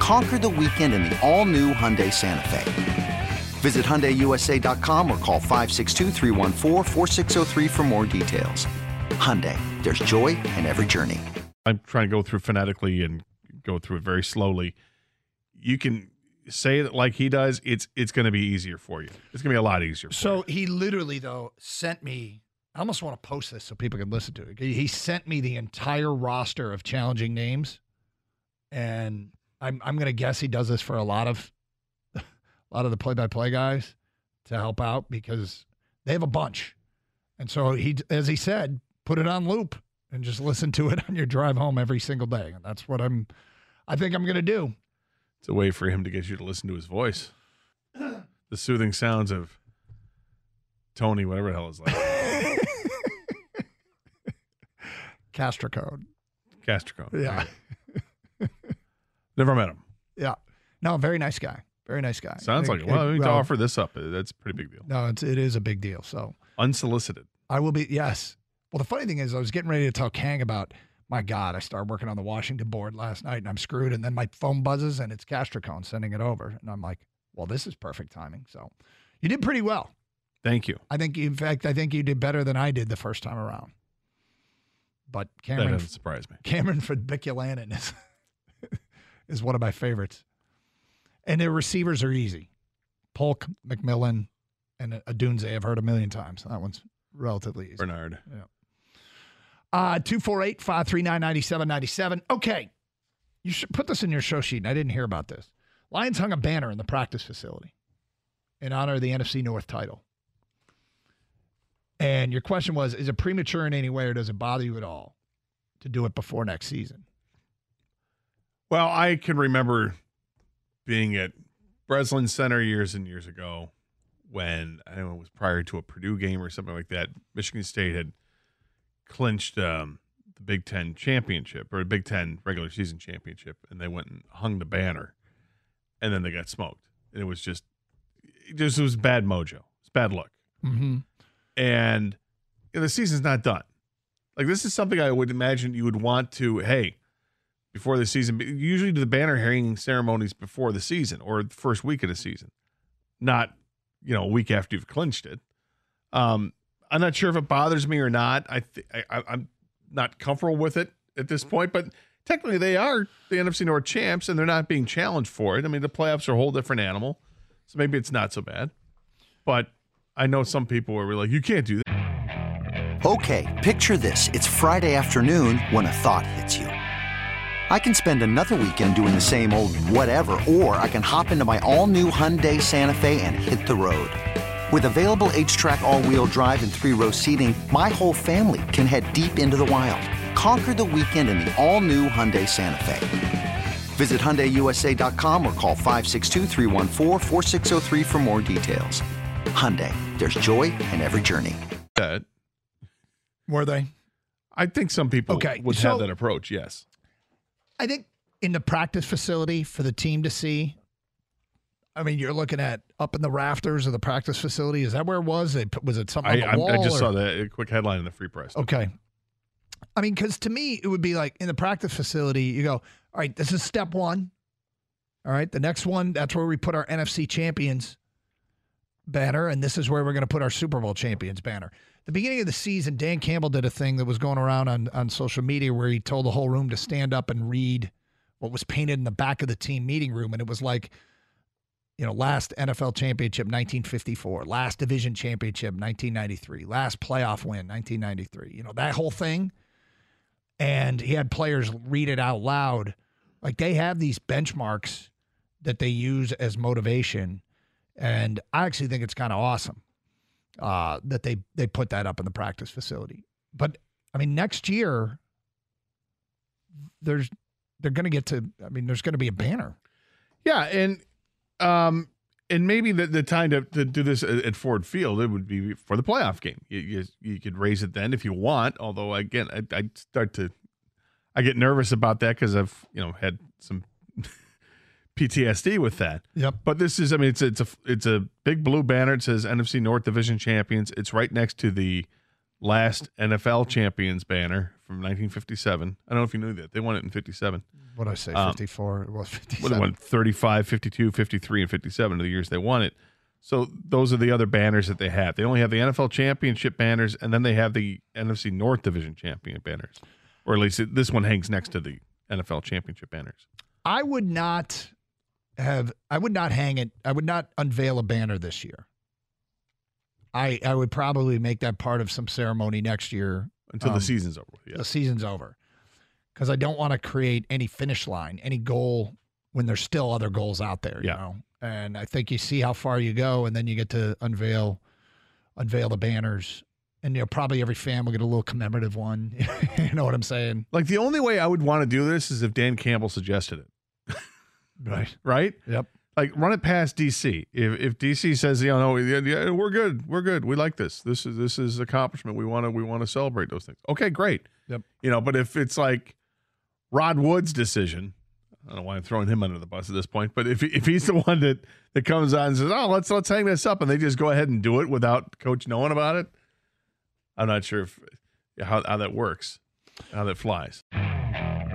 Conquer the weekend in the all new Hyundai Santa Fe. Visit HyundaiUSA.com or call 562 for more details. Hyundai, there's joy in every journey. I'm trying to go through phonetically and go through it very slowly. You can say it like he does. It's it's going to be easier for you. It's going to be a lot easier. So he literally though sent me. I almost want to post this so people can listen to it. He sent me the entire roster of challenging names, and I'm I'm going to guess he does this for a lot of a lot of the play-by-play guys to help out because they have a bunch. And so he, as he said, put it on loop and just listen to it on your drive home every single day. And that's what I'm, I think I'm going to do. It's a way for him to get you to listen to his voice. the soothing sounds of Tony, whatever the hell is like. Castricone. Castricone. Yeah. Never met him. Yeah. No, very nice guy. Very nice guy. Sounds like it. Well, we need to offer this up. That's a pretty big deal. No, it's, it is a big deal. So unsolicited. I will be. Yes. Well, the funny thing is, I was getting ready to tell Kang about. My God, I started working on the Washington board last night, and I'm screwed. And then my phone buzzes, and it's Castricone sending it over, and I'm like, "Well, this is perfect timing." So, you did pretty well. Thank you. I think, in fact, I think you did better than I did the first time around. But Cameron that doesn't surprise me. Cameron Fabiculanin is is one of my favorites, and their receivers are easy. Polk, McMillan, and Odunze I've heard a million times. That one's relatively easy. Bernard. Yeah. Uh, 248 539 9797. Okay. You should put this in your show sheet, and I didn't hear about this. Lions hung a banner in the practice facility in honor of the NFC North title. And your question was Is it premature in any way, or does it bother you at all to do it before next season? Well, I can remember being at Breslin Center years and years ago when I know it was prior to a Purdue game or something like that. Michigan State had clinched um, the Big Ten championship or a Big Ten regular season championship, and they went and hung the banner, and then they got smoked, and it was just, it just it was bad mojo. It's bad luck, mm-hmm. and you know, the season's not done. Like this is something I would imagine you would want to. Hey, before the season, usually do the banner hanging ceremonies before the season or the first week of the season, not you know a week after you've clinched it. Um, I'm not sure if it bothers me or not. I, th- I I'm not comfortable with it at this point, but technically they are the NFC North champs and they're not being challenged for it. I mean, the playoffs are a whole different animal, so maybe it's not so bad. But I know some people are like, you can't do that. Okay, picture this: it's Friday afternoon when a thought hits you. I can spend another weekend doing the same old whatever, or I can hop into my all-new Hyundai Santa Fe and hit the road. With available HTRAC all-wheel drive and three-row seating, my whole family can head deep into the wild. Conquer the weekend in the all-new Hyundai Santa Fe. Visit HyundaiUSA.com or call 562 for more details. Hyundai, there's joy in every journey. That Were they? I think some people Okay, would so- have that approach. Yes. I think in the practice facility for the team to see. I mean, you're looking at up in the rafters of the practice facility. Is that where it was? It, was it something I, on the I, wall? I just or- saw that a quick headline in the Free Press. Okay. I mean, because to me, it would be like in the practice facility, you go, all right, this is step one. All right. The next one, that's where we put our NFC champions banner. And this is where we're going to put our Super Bowl champions banner. The beginning of the season, Dan Campbell did a thing that was going around on, on social media where he told the whole room to stand up and read what was painted in the back of the team meeting room. And it was like, you know, last NFL championship 1954, last division championship 1993, last playoff win 1993. You know, that whole thing. And he had players read it out loud. Like they have these benchmarks that they use as motivation. And I actually think it's kind of awesome uh, that they they put that up in the practice facility. But I mean, next year, there's they're going to get to. I mean, there's going to be a banner. Yeah, and um, and maybe the, the time to, to do this at, Ford Field it would be for the playoff game. You, you, you could raise it then if you want. Although again, I, I start to I get nervous about that because I've you know had some PTSD with that. Yep. But this is I mean it's it's a it's a big blue banner. It says NFC North Division champions. It's right next to the last NFL champions banner from 1957. I don't know if you knew that they won it in 57. What did I say? Um, 54. It was Well, 57. they won 35, 52, 53, and 57 of the years they won it. So those are the other banners that they have. They only have the NFL championship banners, and then they have the NFC North Division champion banners, or at least it, this one hangs next to the NFL championship banners. I would not have. I would not hang it. I would not unveil a banner this year. I I would probably make that part of some ceremony next year. Until Um, the season's over. Yeah. The season's over, because I don't want to create any finish line, any goal when there's still other goals out there. Yeah. You know, and I think you see how far you go, and then you get to unveil unveil the banners. And you know, probably every fan will get a little commemorative one. you know what I'm saying? Like the only way I would want to do this is if Dan Campbell suggested it, Right. right? Yep. Like run it past DC. If if DC says, you know, no, we're good, we're good, we like this. This is this is accomplishment. We want to we want to celebrate those things. Okay, great. Yep. You know, but if it's like Rod Wood's decision, I don't know why I'm throwing him under the bus at this point, but if if he's the one that that comes on and says, oh, let's let's hang this up, and they just go ahead and do it without coach knowing about it, I'm not sure if how how that works, how that flies.